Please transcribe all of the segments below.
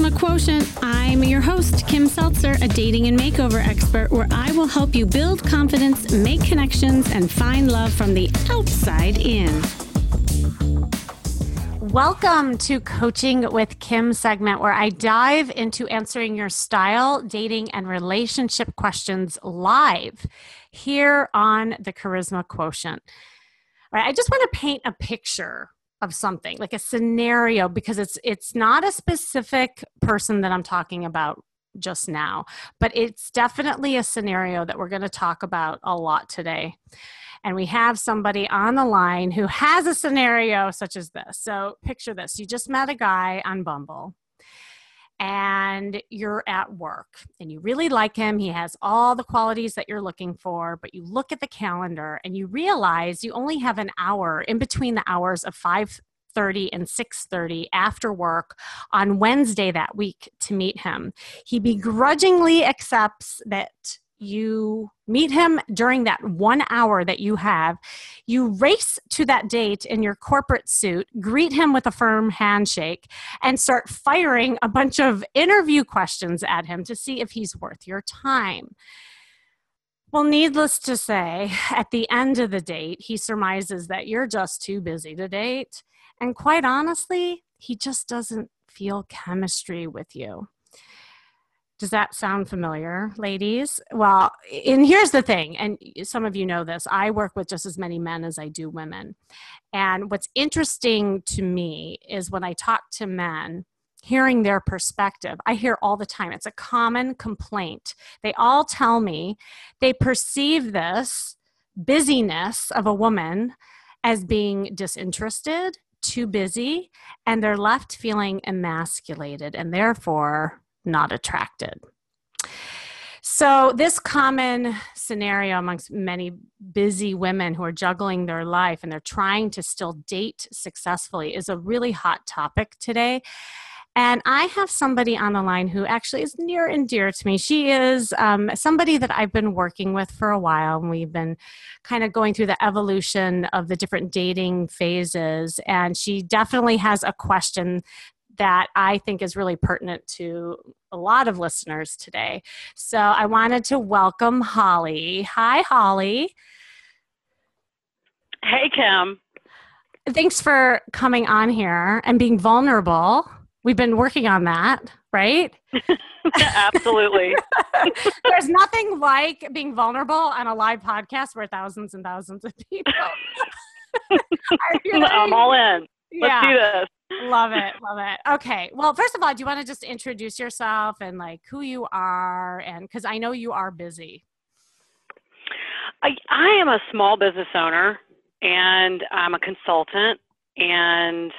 Charisma Quotient. I'm your host, Kim Seltzer, a dating and makeover expert, where I will help you build confidence, make connections, and find love from the outside in. Welcome to Coaching with Kim segment, where I dive into answering your style, dating, and relationship questions live here on the Charisma Quotient. All right, I just want to paint a picture of something like a scenario because it's it's not a specific person that i'm talking about just now but it's definitely a scenario that we're going to talk about a lot today. And we have somebody on the line who has a scenario such as this. So picture this. You just met a guy on bumble and you're at work and you really like him. He has all the qualities that you're looking for, but you look at the calendar and you realize you only have an hour in between the hours of 5 30 and 6:30 after work on Wednesday that week to meet him. He mm-hmm. begrudgingly accepts that you meet him during that one hour that you have. You race to that date in your corporate suit, greet him with a firm handshake, and start firing a bunch of interview questions at him to see if he's worth your time. Well, needless to say, at the end of the date, he surmises that you're just too busy to date. And quite honestly, he just doesn't feel chemistry with you. Does that sound familiar, ladies? Well, and here's the thing, and some of you know this I work with just as many men as I do women. And what's interesting to me is when I talk to men, hearing their perspective, I hear all the time, it's a common complaint. They all tell me they perceive this busyness of a woman as being disinterested, too busy, and they're left feeling emasculated and therefore not attracted. So, this common scenario amongst many busy women who are juggling their life and they're trying to still date successfully is a really hot topic today. And I have somebody on the line who actually is near and dear to me. She is um, somebody that I've been working with for a while, and we've been kind of going through the evolution of the different dating phases. And she definitely has a question that I think is really pertinent to a lot of listeners today. So I wanted to welcome Holly. Hi, Holly. Hey, Kim. Thanks for coming on here and being vulnerable. We've been working on that, right? Absolutely. There's nothing like being vulnerable on a live podcast where thousands and thousands of people. I'm all in. Let's yeah. do this love it love it. Okay well first of all do you want to just introduce yourself and like who you are and because i know you are busy. I, I am a small business owner and i'm a consultant and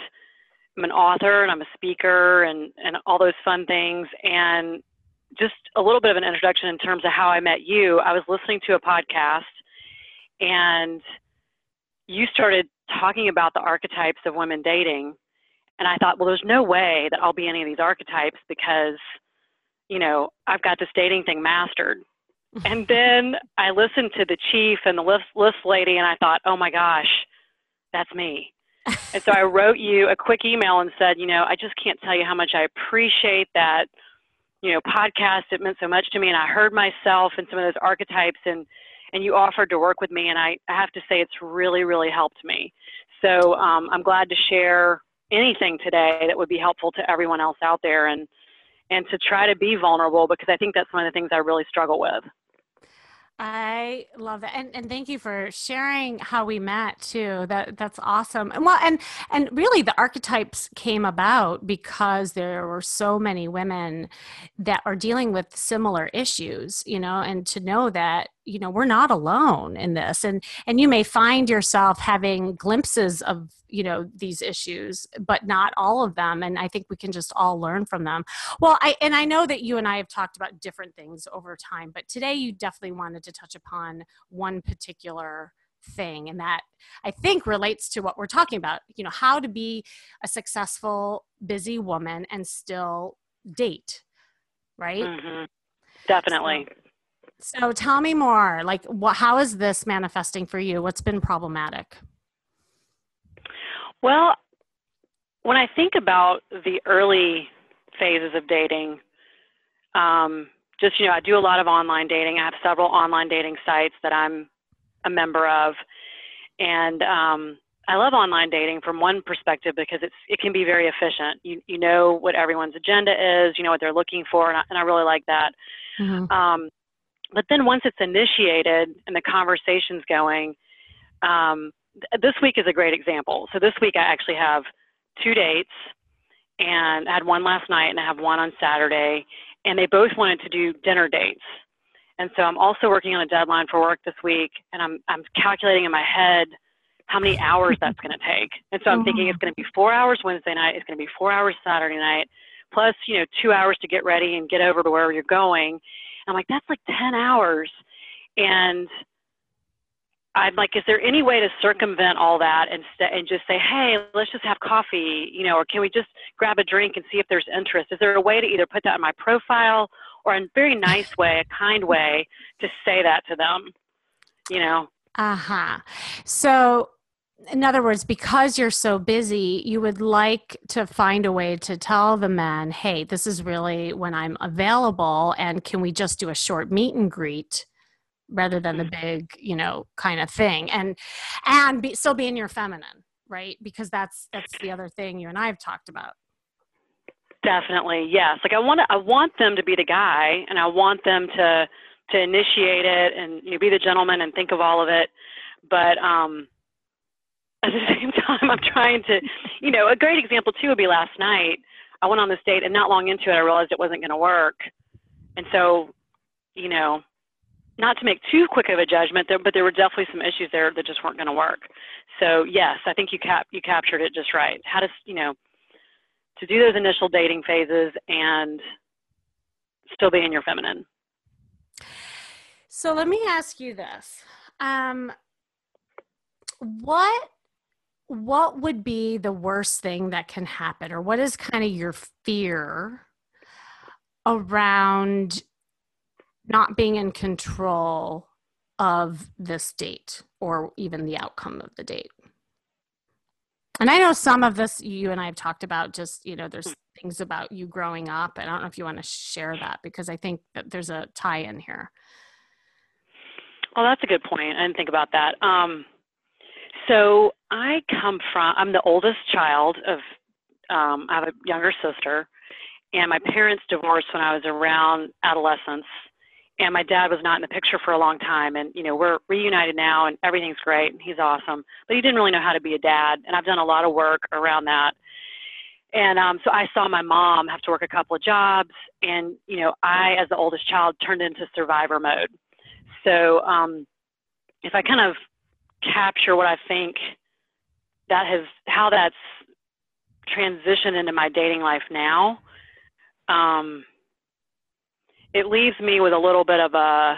i'm an author and i'm a speaker and, and all those fun things. And just a little bit of an introduction in terms of how i met you. I was listening to a podcast and you started talking about the archetypes of women dating and I thought, well, there's no way that I'll be any of these archetypes because, you know, I've got this dating thing mastered. and then I listened to the chief and the list, list lady, and I thought, oh my gosh, that's me. and so I wrote you a quick email and said, you know, I just can't tell you how much I appreciate that, you know, podcast. It meant so much to me, and I heard myself in some of those archetypes, and and you offered to work with me, and I, I have to say it's really, really helped me. So um, I'm glad to share anything today that would be helpful to everyone else out there and and to try to be vulnerable because I think that's one of the things I really struggle with. I love that, and and thank you for sharing how we met too. That that's awesome. And well, and and really, the archetypes came about because there were so many women that are dealing with similar issues, you know, and to know that you know we're not alone in this, and and you may find yourself having glimpses of you know these issues but not all of them and i think we can just all learn from them. Well i and i know that you and i have talked about different things over time but today you definitely wanted to touch upon one particular thing and that i think relates to what we're talking about you know how to be a successful busy woman and still date right? Mm-hmm. definitely. so, so tell me more like what, how is this manifesting for you? What's been problematic well, when I think about the early phases of dating. Um, just you know, I do a lot of online dating. I have several online dating sites that I'm a member of, and um, I love online dating from one perspective because it's it can be very efficient. You you know what everyone's agenda is, you know what they're looking for, and I, and I really like that. Mm-hmm. Um, but then once it's initiated and the conversation's going, um, this week is a great example. So this week I actually have two dates, and I had one last night, and I have one on Saturday, and they both wanted to do dinner dates. And so I'm also working on a deadline for work this week, and I'm I'm calculating in my head how many hours that's going to take. And so I'm oh. thinking it's going to be four hours Wednesday night, it's going to be four hours Saturday night, plus you know two hours to get ready and get over to wherever you're going. And I'm like that's like ten hours, and I'm like, is there any way to circumvent all that and st- and just say, hey, let's just have coffee, you know, or can we just grab a drink and see if there's interest? Is there a way to either put that in my profile or in a very nice way, a kind way, to say that to them, you know? Uh huh. So, in other words, because you're so busy, you would like to find a way to tell the men, hey, this is really when I'm available, and can we just do a short meet and greet? Rather than the mm. big you know kind of thing. And and be, still being your feminine right? Because that's that's the other thing you and i have talked about. Definitely yes. Like i want to, i want them to be the guy and i want them to to initiate it and you know, be the gentleman and think of all of it. But um at the same time i'm trying to you know a great example too would be last night. I went on this date and not long into it i realized it wasn't going to work. And so you know not to make too quick of a judgment, there, but there were definitely some issues there that just weren't going to work. So yes, I think you cap you captured it just right. How to you know to do those initial dating phases and still be in your feminine. So let me ask you this: um, what what would be the worst thing that can happen, or what is kind of your fear around not being in control of this date or even the outcome of the date. And I know some of this you and I have talked about just, you know, there's things about you growing up. And I don't know if you want to share that because I think that there's a tie in here. Well, that's a good point. I didn't think about that. Um, so I come from, I'm the oldest child of, um, I have a younger sister, and my parents divorced when I was around adolescence and my dad was not in the picture for a long time. And you know we're reunited now and everything's great and he's awesome. But he didn't really know how to be a dad. And i've done a lot of work around that. And um so i saw my mom have to work a couple of jobs. And you know i as the oldest child turned into survivor mode. So um if i kind of capture what i think that has how that's transitioned into my dating life now um it leaves me with a little bit of a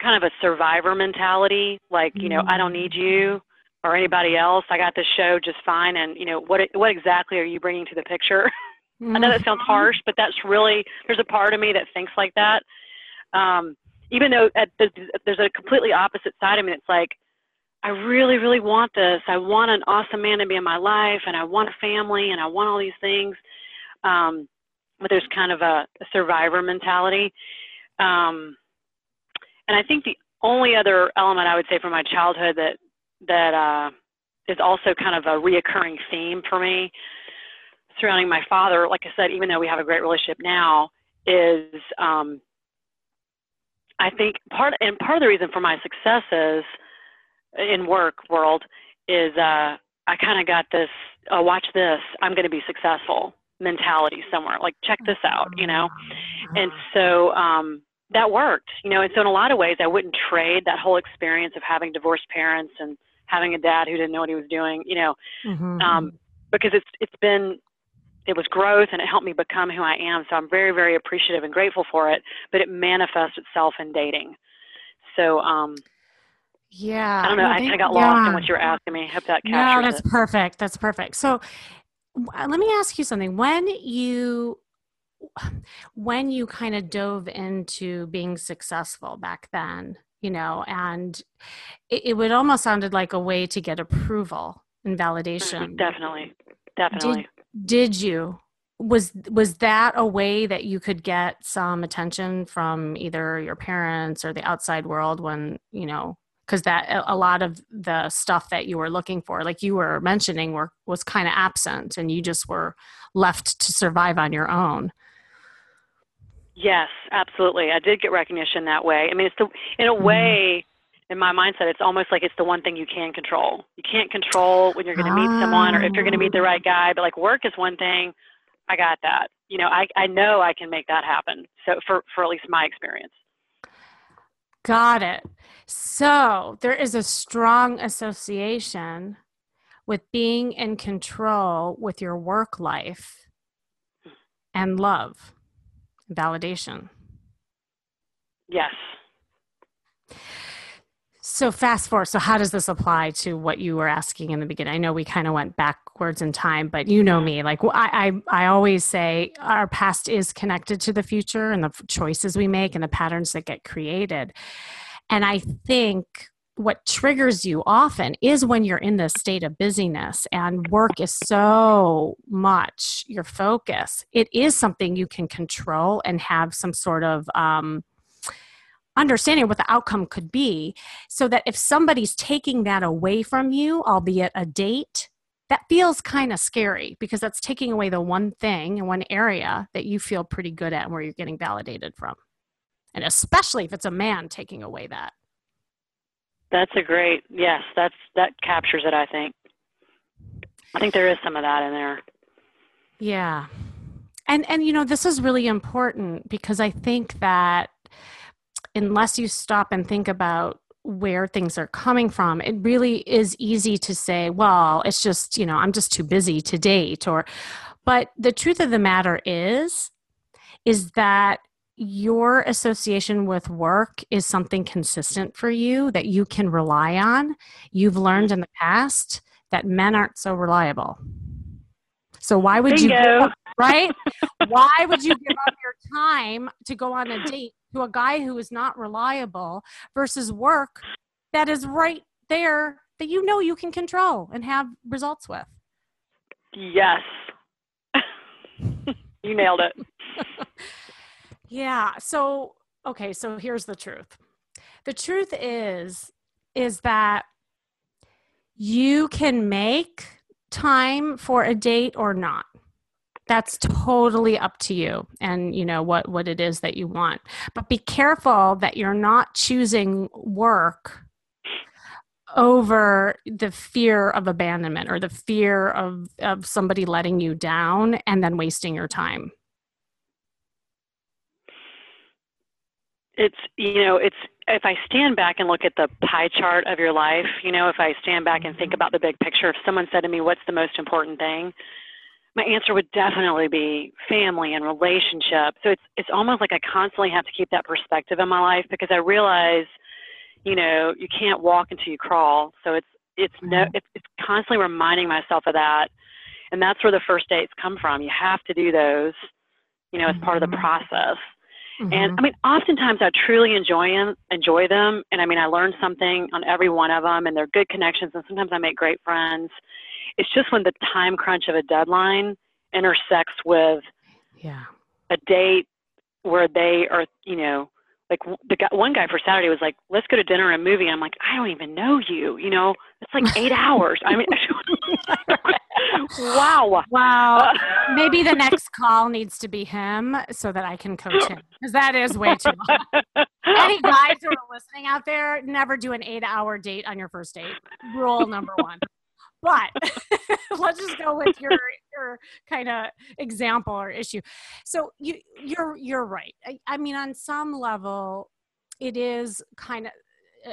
kind of a survivor mentality like you know i don't need you or anybody else. I got this show just fine. And you know what what exactly are you bringing to the picture? I know that sounds mm-hmm. harsh but that's really there's a part of me that thinks like that. Um even though at the, there's a completely opposite side of me it's like i really really want this. I want an awesome man to be in my life and i want a family and i want all these things. Um but there's kind of a, a survivor mentality. Um, and I think the only other element I would say from my childhood that that uh, is also kind of a reoccurring theme for me surrounding my father, like I said, even though we have a great relationship now, is um, I think part and part of the reason for my successes in work world is uh, I kind of got this. Oh, watch this! I'm going to be successful mentality somewhere like check this out you know and so um that worked you know and so in a lot of ways i wouldn't trade that whole experience of having divorced parents and having a dad who didn't know what he was doing you know mm-hmm. um because it's it's been it was growth and it helped me become who i am so i'm very very appreciative and grateful for it but it manifests itself in dating so um yeah i don't know i, I of got yeah. lost in what you were asking me I hope that captures no that's it. perfect that's perfect so Uh, let me ask you something. When you when you kind of dove into being successful back then you know and it, it would almost sounded like a way to get approval and validation. Mm-hmm. Definitely. Definitely. Did, did you? Was was that a way that you could get some attention from either your parents or the outside world when you know because that a lot of the stuff that you were looking for like you were mentioning were was kind of absent and you just were left to survive on your own. Yes absolutely. I did get recognition that way. I mean it's the in a mm-hmm. way in my mindset it's almost like it's the one thing you can control. You can't control when you're going to meet someone or if you're going to meet the right guy but like work is one thing. I got that. You know i i know i can make that happen. So for for at least my experience got it so there is a strong association with being in control with your work life and love, validation. Yes. So fast forward. So how does this apply to what you were asking in the beginning? I know we kind of went backwards in time, but you know me. Like I, I, I always say, our past is connected to the future and the choices we make and the patterns that get created. And I think what triggers you often is when you're in this state of busyness and work is so much your focus. It is something you can control and have some sort of um, understanding what the outcome could be so that if somebody's taking that away from you, albeit a date, that feels kind of scary because that's taking away the one thing and one area that you feel pretty good at and where you're getting validated from. And especially if it's a man taking away that. That's a great yes that's that captures it i think. I think there is some of that in there. Yeah. And and you know this is really important because i think that unless you stop and think about where things are coming from it really is easy to say well it's just you know i'm just too busy to date or but the truth of the matter is is that your association with work is something consistent for you that you can rely on, you've learned in the past that men aren't so reliable. So why would Bingo. you up, right? why would you give up your time to go on a date to a guy who is not reliable versus work that is right there that you know you can control and have results with? Yes. you nailed it. Yeah. So, okay, so here's the truth. The truth is is that you can make time for a date or not. That's totally up to you and you know what what it is that you want. But be careful that you're not choosing work over the fear of abandonment or the fear of, of somebody letting you down and then wasting your time. it's you know it's if i stand back and look at the pie chart of your life you know if i stand back and think mm-hmm. about the big picture if someone said to me what's the most important thing my answer would definitely be family and relationship so it's it's almost like i constantly have to keep that perspective in my life because i realize you know you can't walk until you crawl so it's it's no mm-hmm. it's, it's constantly reminding myself of that and that's where the first dates come from you have to do those you know as part of the mm-hmm. process Mm-hmm. And I mean, oftentimes I truly enjoy them, enjoy them, and I mean, I learn something on every one of them, and they're good connections, and sometimes I make great friends. It's just when the time crunch of a deadline intersects with yeah. a date where they are, you know, like the guy, one guy for Saturday was like, "Let's go to dinner and a movie." I'm like, "I don't even know you. You know, it's like eight hours." I mean, wow, wow. Uh, Maybe the next call needs to be him so that I can coach him because that is way too long. Any guys who are listening out there, never do an eight-hour date on your first date. Rule number one. But let's just go with your your kind of example or issue. So you you're you're right. I, I mean, on some level, it is kind of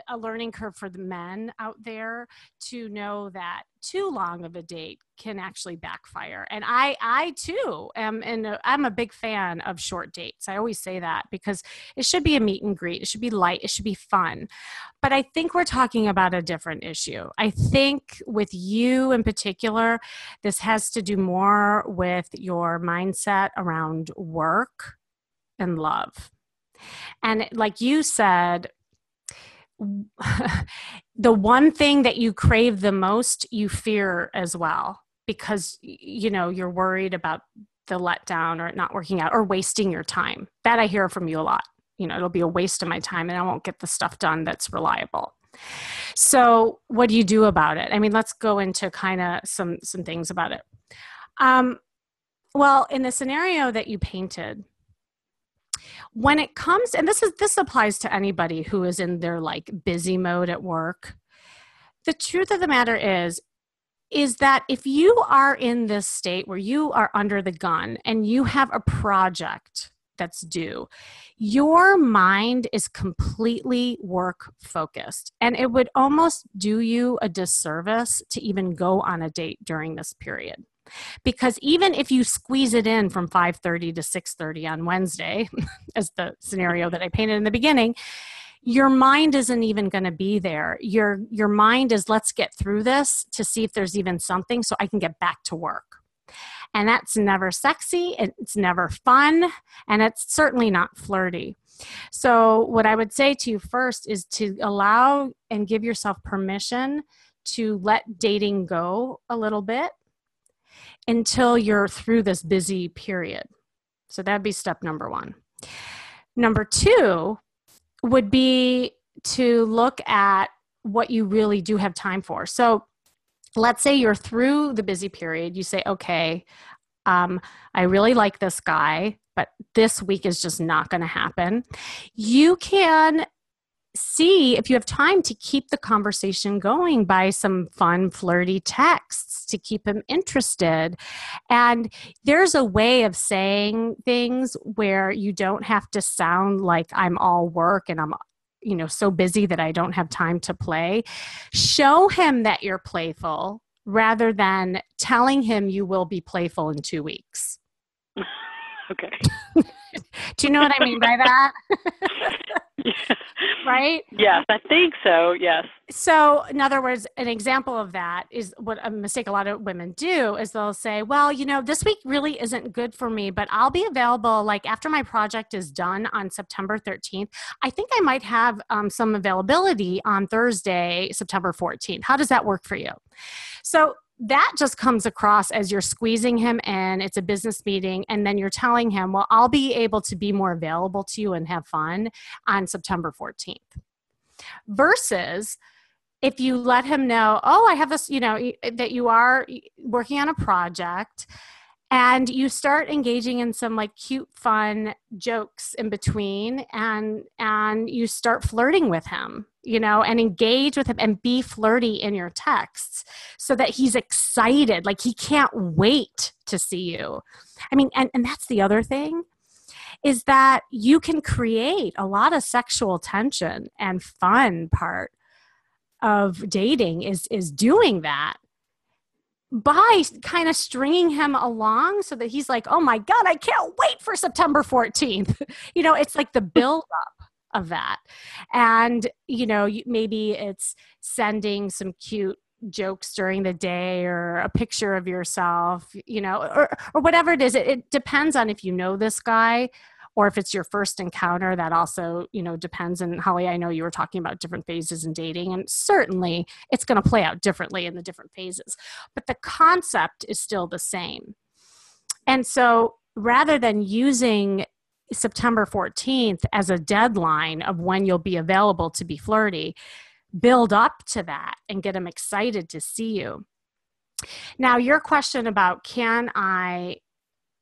a learning curve for the men out there to know that too long of a date can actually backfire. And I, I too am, and I'm a big fan of short dates. I always say that because it should be a meet and greet. It should be light. It should be fun. But I think we're talking about a different issue. I think with you in particular, this has to do more with your mindset around work and love. And like you said, the one thing that you crave the most you fear as well because you know you're worried about the letdown or not working out or wasting your time. That I hear from you a lot. You know, it'll be a waste of my time and I won't get the stuff done that's reliable. So, what do you do about it? I mean, let's go into kind of some some things about it. Um, well, in the scenario that you painted, when it comes, and this is this applies to anybody who is in their like busy mode at work. The truth of the matter is, is that if you are in this state where you are under the gun and you have a project that's due, your mind is completely work focused. And it would almost do you a disservice to even go on a date during this period. Because even if you squeeze it in from 5:30 to 6:30 on Wednesday, as the scenario that I painted in the beginning, your mind isn't even going to be there. Your your mind is let's get through this to see if there's even something so i can get back to work. And that's never sexy, it's never fun, and it's certainly not flirty. So, what I would say to you first is to allow and give yourself permission to let dating go a little bit until you're through this busy period. So, that'd be step number one. Number two would be to look at what you really do have time for. So, let's say you're through the busy period, you say, okay, um, I really like this guy, but this week is just not going to happen. You can see if you have time to keep the conversation going by some fun, flirty texts to keep him interested. And there's a way of saying things where you don't have to sound like I'm all work and I'm you know so busy that I don't have time to play. Show him that you're playful rather than telling him you will be playful in 2 weeks. okay. Do you know what I mean by that? Right? Yes, I think so. Yes. So, in other words, an example of that is what a mistake a lot of women do is they'll say, "Well, you know, this week really isn't good for me, but I'll be available like after my project is done on September 13th. I think I might have um, some availability on Thursday, September 14th. How does that work for you?" So, that just comes across as you're squeezing him in. It's a business meeting, and then you're telling him, Well, I'll be able to be more available to you and have fun on September 14th. Versus if you let him know, Oh, I have this, you know, that you are working on a project and you start engaging in some like cute fun jokes in between and and you start flirting with him you know and engage with him and be flirty in your texts so that he's excited like he can't wait to see you. I mean and, and that's the other thing is that you can create a lot of sexual tension and fun part of dating is is doing that by kind of stringing him along so that he's like, oh my God, I can't wait for September 14th. you know, it's like the build up of that. And, you know, maybe it's sending some cute jokes during the day or a picture of yourself, you know, or, or whatever it is. It, it depends on if you know this guy or if it's your first encounter that also you know depends. And holly i know you were talking about different phases in dating and certainly it's going to play out differently in the different phases but the concept is still the same. And so rather than using september 14th as a deadline of when you'll be available to be flirty build up to that and get them excited to see you. Now your question about can i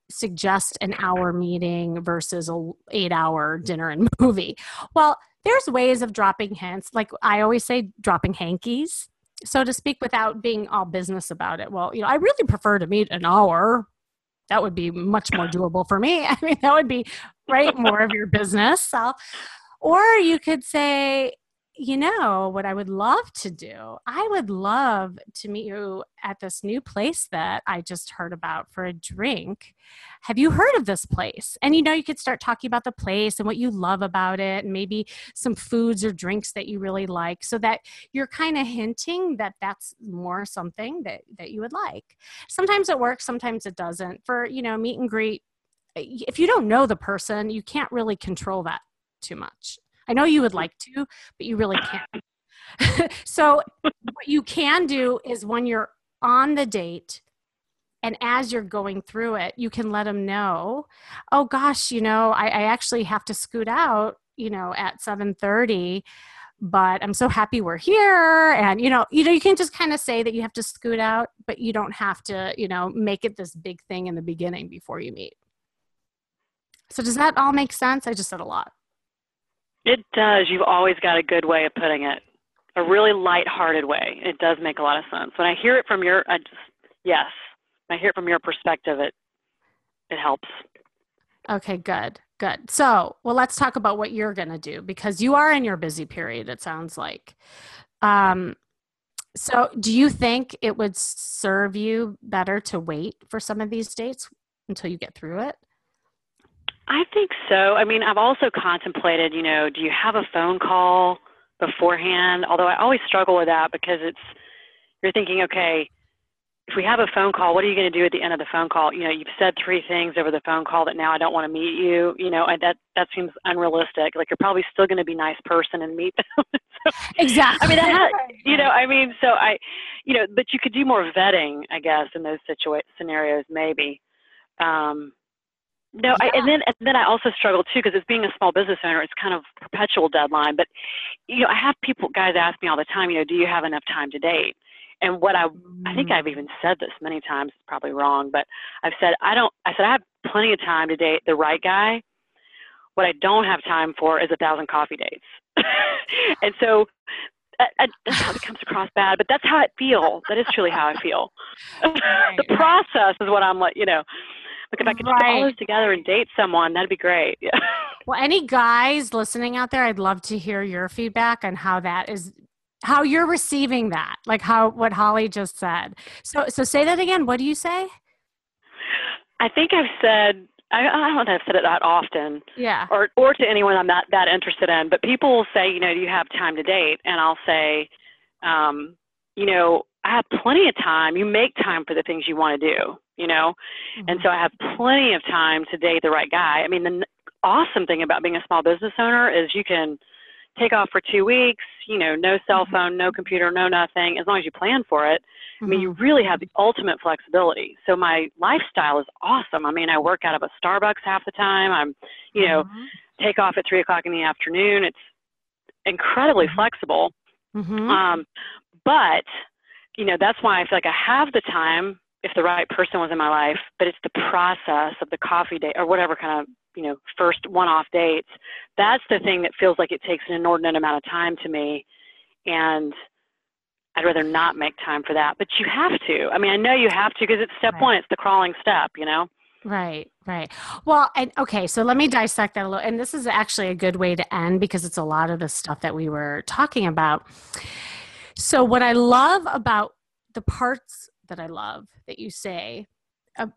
suggest an hour meeting versus a eight hour dinner and movie. Well there's ways of dropping hints. Like i always say dropping hankies so to speak without being all business about it. Well you know i really prefer to meet an hour. That would be much more doable for me. I mean that would be right more of your business. So, or you could say you know what I would love to do? I would love to meet you at this new place that I just heard about for a drink. Have you heard of this place? And you know, you could start talking about the place and what you love about it, and maybe some foods or drinks that you really like, so that you're kind of hinting that that's more something that, that you would like. Sometimes it works, sometimes it doesn't. For, you know, meet and greet, eh, if you don't know the person, you can't really control that too much. I know you would mm. like to, but you really can't. so, what you can do is when you're on the date, and as you're going through it you can let them know oh gosh you know i, I actually have to scoot out you know at 7.30 but i'm so happy we're here. And you know you know you can just kind of say that you have to scoot out but you don't have to you know make it this big thing in the beginning before you meet. So does that all make sense? I just said a lot it does you've always got a good way of putting it a really light-hearted way it does make a lot of sense when i hear it from your i just yes I hear it from your perspective, it it helps. Okay, good, good. So, well, let's talk about what you're going to do because you are in your busy period. It sounds like. Um, so, do you think it would serve you better to wait for some of these dates until you get through it? I think so. I mean, I've also contemplated, you know, do you have a phone call beforehand? Although I always struggle with that because it's, you're thinking, okay, if we have a phone call, what are you going to do at the end of the phone call? You know, you've said three things over the phone call that now I don't want to meet you. You know, I, that that seems unrealistic. Like you're probably still going to be a nice person and meet them. so, exactly. I mean, that you know, I mean, so I, you know, but you could do more vetting, I guess, in those situa- scenarios, maybe. Um, no, yeah. I, and then and then I also struggle too because as being a small business owner, it's kind of perpetual deadline. But you know, I have people, guys, ask me all the time. You know, do you have enough time to date? And what I, I think I've even said this many times, it's probably wrong, but I've said, I don't, I said, I have plenty of time to date the right guy. What I don't have time for is a thousand coffee dates. and so uh, uh, that, that it comes across bad, but that's how I feel. That is truly how I feel. the process is what I'm like, you know, like if I could right. put all this together and date someone, that'd be great. Yeah. Well, any guys listening out there, I'd love to hear your feedback on how that is how you're receiving that like how what holly just said so so say that again what do you say i think i've said I, I don't know if I've said it that often, yeah, or or to anyone I'm not that interested in. But people will say, you know, do you have time to date? And I'll say, um, you know, I have plenty of time. You make time for the things you want to do, you know, mm-hmm. and so I have plenty of time to date the right guy. I mean, the awesome thing about being a small business owner is you can take off for two weeks, you know, no cell mm-hmm. phone, no computer, no nothing, as long as you plan for it. I mean, you mm-hmm. really have the ultimate flexibility. So my lifestyle is awesome. I mean, I work out of a Starbucks half the time. I'm, you know, mm-hmm. take off at three o'clock in the afternoon. It's incredibly mm-hmm. flexible. Mm-hmm. Um, but, you know, that's why I feel like I have the time if the right person was in my life, but it's the process of the coffee date or whatever kind of you know first one-off dates. That's the thing that feels like it takes an inordinate amount of time to me, and I'd rather not make time for that. But you have to. I mean, I know you have to because it's step right. one. It's the crawling step. You know. Right, right. Well, and okay, so let me dissect that a little. And this is actually a good way to end because it's a lot of the stuff that we were talking about. So, what I love about the parts that I love that you say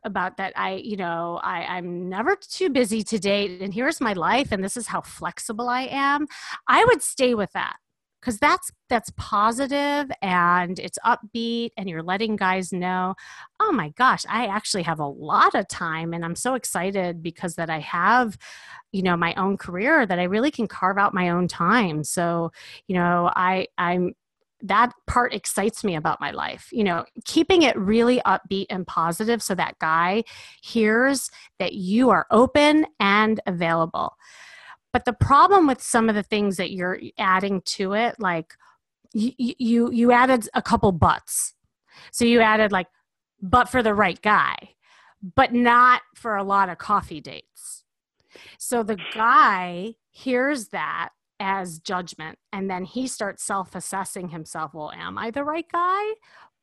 about that i you know i i'm never too busy to date and here's my life and this is how flexible i am. I would stay with that because that's that's positive and it's upbeat and you're letting guys know oh my gosh i actually have a lot of time and i'm so excited because that i have you know my own career that i really can carve out my own time. So you know i i'm that part excites me about my life you know keeping it really upbeat and positive so that guy hears that you are open and available. But the problem with some of the things that you're adding to it like you you, you added a couple buts. So you added like but for the right guy but not for a lot of coffee dates. So the guy hears that as judgment. And then he starts self assessing himself. Well, am I the right guy?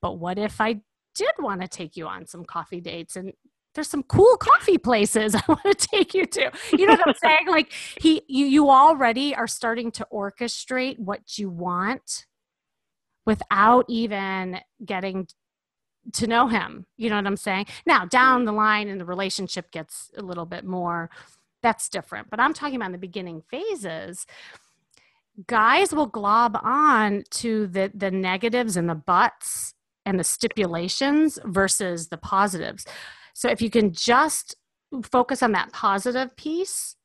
But what if I did want to take you on some coffee dates and there's some cool coffee places I want to take you to. You know what I'm saying? Like he you you already are starting to orchestrate what you want without even getting to know him. You know what I'm saying? Now, down mm. the line and the relationship gets a little bit more that's different. But I'm talking about in the beginning phases guys will glob on to the the negatives and the buts and the stipulations versus the positives. So if you can just focus on that positive piece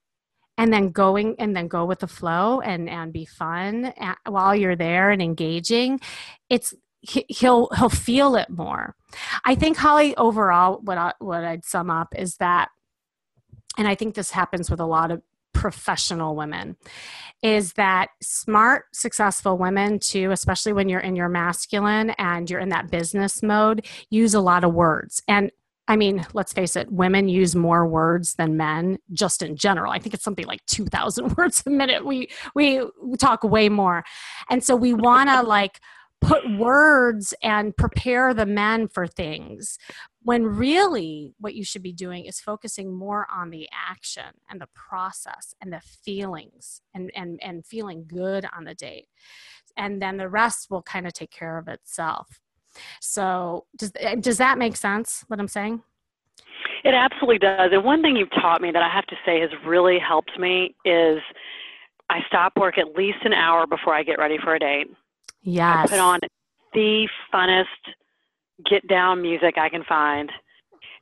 and then going and then go with the flow and and be fun at, while you're there and engaging, it's he'll he'll feel it more. I think Holly overall what I, what I'd sum up is that and I think this happens with a lot of professional women is that smart successful women too especially when you're in your masculine and you're in that business mode use a lot of words and I mean, let's face it, women use more words than men just in general. I think it's something like 2000 words a minute. We we talk way more. And so we want to like put words and prepare the men for things when really what you should be doing is focusing more on the action and the process and the feelings and and and feeling good on the date. And then the rest will kind of take care of itself. So does eh, does that make sense what i'm saying? It absolutely does. And one thing you've taught me that i have to say has really helped me is i stop work at least an hour before i get ready for a date. Yes. I put on the funnest get down music I can find.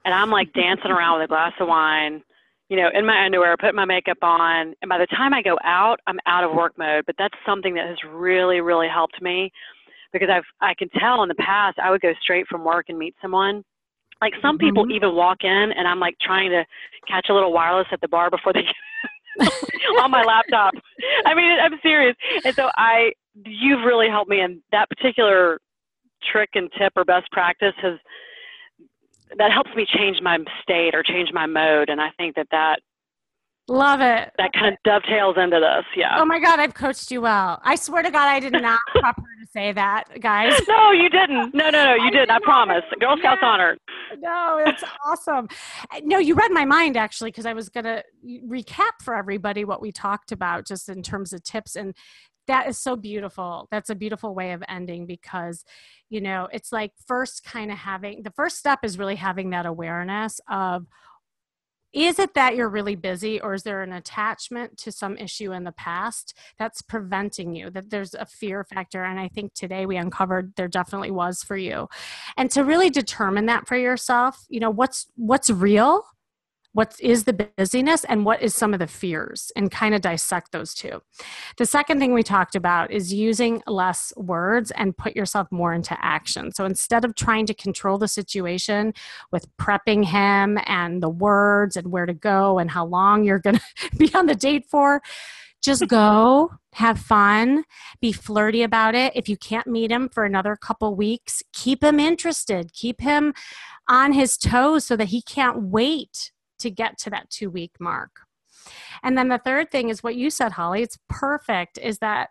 And I'm like dancing around with a glass of wine, you know, in my underwear, put my makeup on. And by the time I go out, I'm out of work mode. But that's something that has really, really helped me because I've, I can tell in the past I would go straight from work and meet someone. Like some mm-hmm. people even walk in and I'm like trying to catch a little wireless at the bar before they on my laptop. I mean, I'm serious. And so I, you've really helped me in that particular trick and tip or best practice has that helps me change my state or change my mode and i think that that love it. that kind of dovetails into this yeah. Oh my god i've coached you well. I swear to god i did not prep her to say that guys. No you didn't. No no no you I did i promise. Girl scouts yeah. honor. No it's awesome. No you read my mind actually because i was going to recap for everybody what we talked about just in terms of tips and that is so beautiful. That's a beautiful way of ending because you know it's like first kind of having the first step is really having that awareness of is it that you're really busy or is there an attachment to some issue in the past that's preventing you that there's a fear factor? And i think today we uncovered there definitely was for you. And to really determine that for yourself you know what's what's real what is the busyness and what is some of the fears and kind of dissect those two. The second thing we talked about is using less words and put yourself more into action. So instead of trying to control the situation with prepping him and the words and where to go and how long you're going to be on the date for just go have fun be flirty about it. If you can't meet him for another couple weeks keep him interested. Keep him on his toes so that he can't wait to get to that two week mark. And then the third thing is what you said, Holly. It's perfect. Is that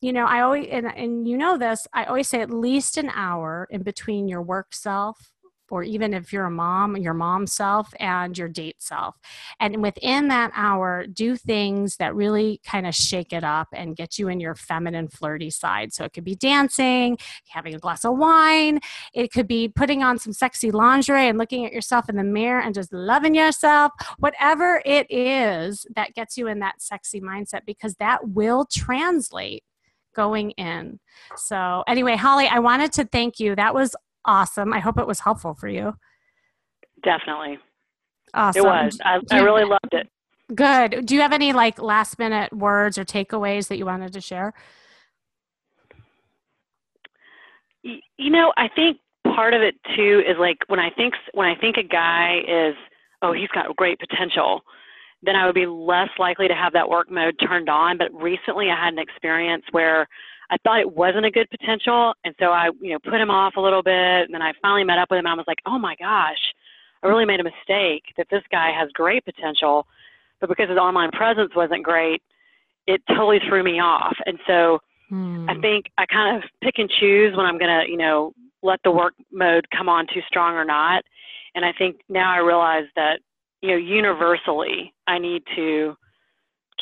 you know I always and, and you know this. I always say at least an hour in between your work self or even if you're a mom, your mom self and your date self. And within that hour, do things that really kind of shake it up and get you in your feminine, flirty side. So it could be dancing, having a glass of wine, it could be putting on some sexy lingerie and looking at yourself in the mirror and just loving yourself, whatever it is that gets you in that sexy mindset, because that will translate going in. So, anyway, Holly, I wanted to thank you. That was awesome. I hope it was helpful for you. Definitely. Awesome. It was. I, I really loved it. Good. Do you have any like last minute words or takeaways that you wanted to share? You know, I think part of it too is like when I think when I think a guy is oh he's got great potential, then I would be less likely to have that work mode turned on. But recently I had an experience where I thought it wasn't a good potential, and so I, you know, put him off a little bit. And then I finally met up with him. And I was like, oh my gosh, I really made a mistake. That this guy has great potential, but because his online presence wasn't great, it totally threw me off. And so hmm. I think I kind of pick and choose when I'm gonna, you know, let the work mode come on too strong or not. And I think now I realize that, you know, universally, I need to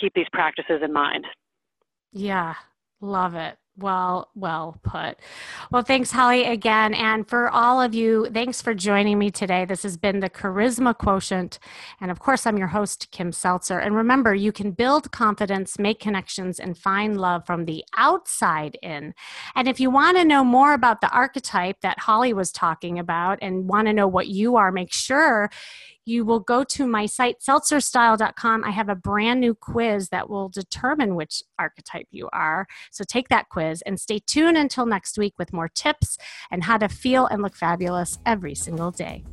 keep these practices in mind. Yeah, Love it. Well, well put. Well, thanks, Holly, again. And for all of you, thanks for joining me today. This has been the Charisma Quotient. And of course, I'm your host, Kim Seltzer. And remember, you can build confidence, make connections, and find love from the outside in. And if you want to know more about the archetype that Holly was talking about and want to know what you are, make sure you will go to my site, seltzerstyle.com. I have a brand new quiz that will determine which archetype you are. So take that quiz and stay tuned until next week with more tips and how to feel and look fabulous every single day.